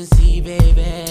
Esency, baby.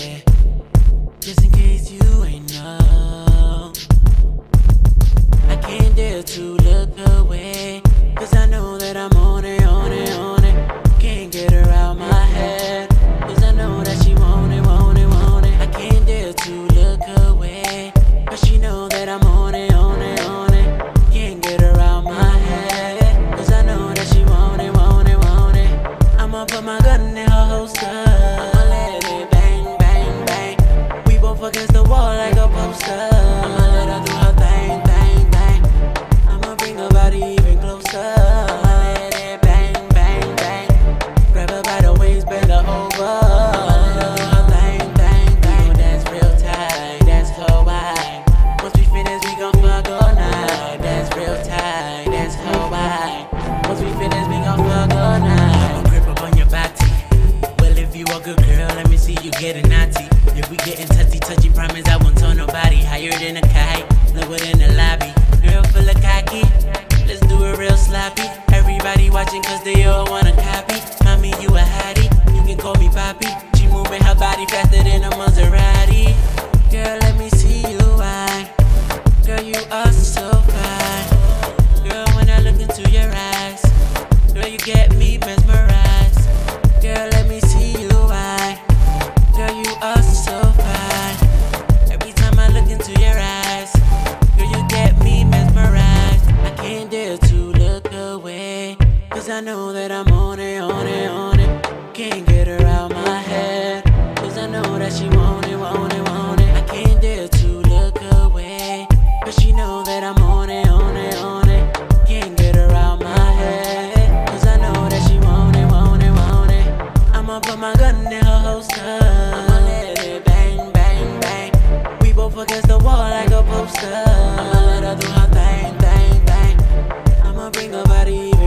The wall like a poster. I'ma let her do Higher than a kite, lower in the lobby. Girl full of cocky, let's do it real sloppy. Everybody watching cause they all wanna copy. Mommy, you a hottie, you can call me Poppy. She moving her body faster than I know that I'm on it, on it, on it. Can't get her out my head. Cause I know that she want it, want it, want it. I can't dare to look away. But she know that I'm on it, on it, on it. Can't get her out my head. Cause I know that she want it, want it, want it. I'ma put my gun in her holster. I'ma let it bang, bang, bang. We both against the wall like a poster. I'ma let her do her thing, thing, thing. I'ma bring her body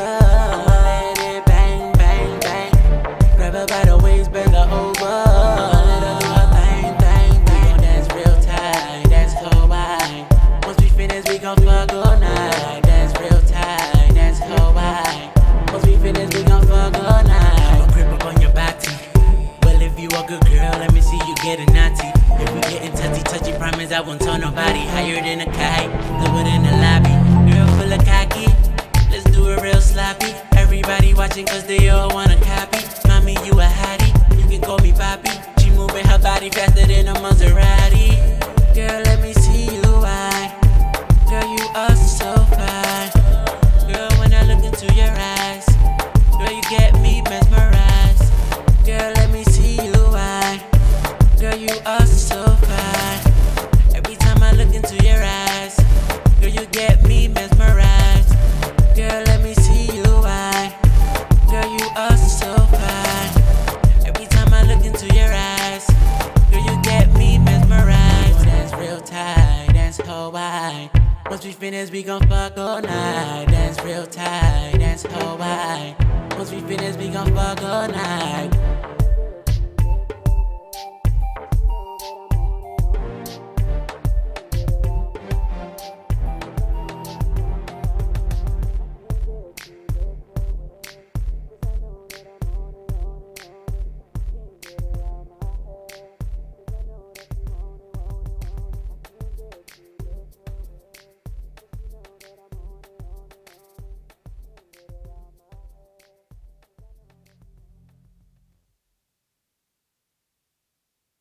I'ma let it bang, bang, bang. Grab her by the waist, bend her over. I'ma let her do her thing, thing, thing. We real tight, that's wine. Once we finish, we gon' fuck all night. That's real tight, that's wine. Once we finish, we gon' fuck all night. I'ma grip up on your body. Well, if you a good girl, let me see you getting naughty. If we getting touchy, touchy, promise I won't tell nobody. Higher than a kite, lower than the lobby. Cause they we finish, we gon' fuck all night.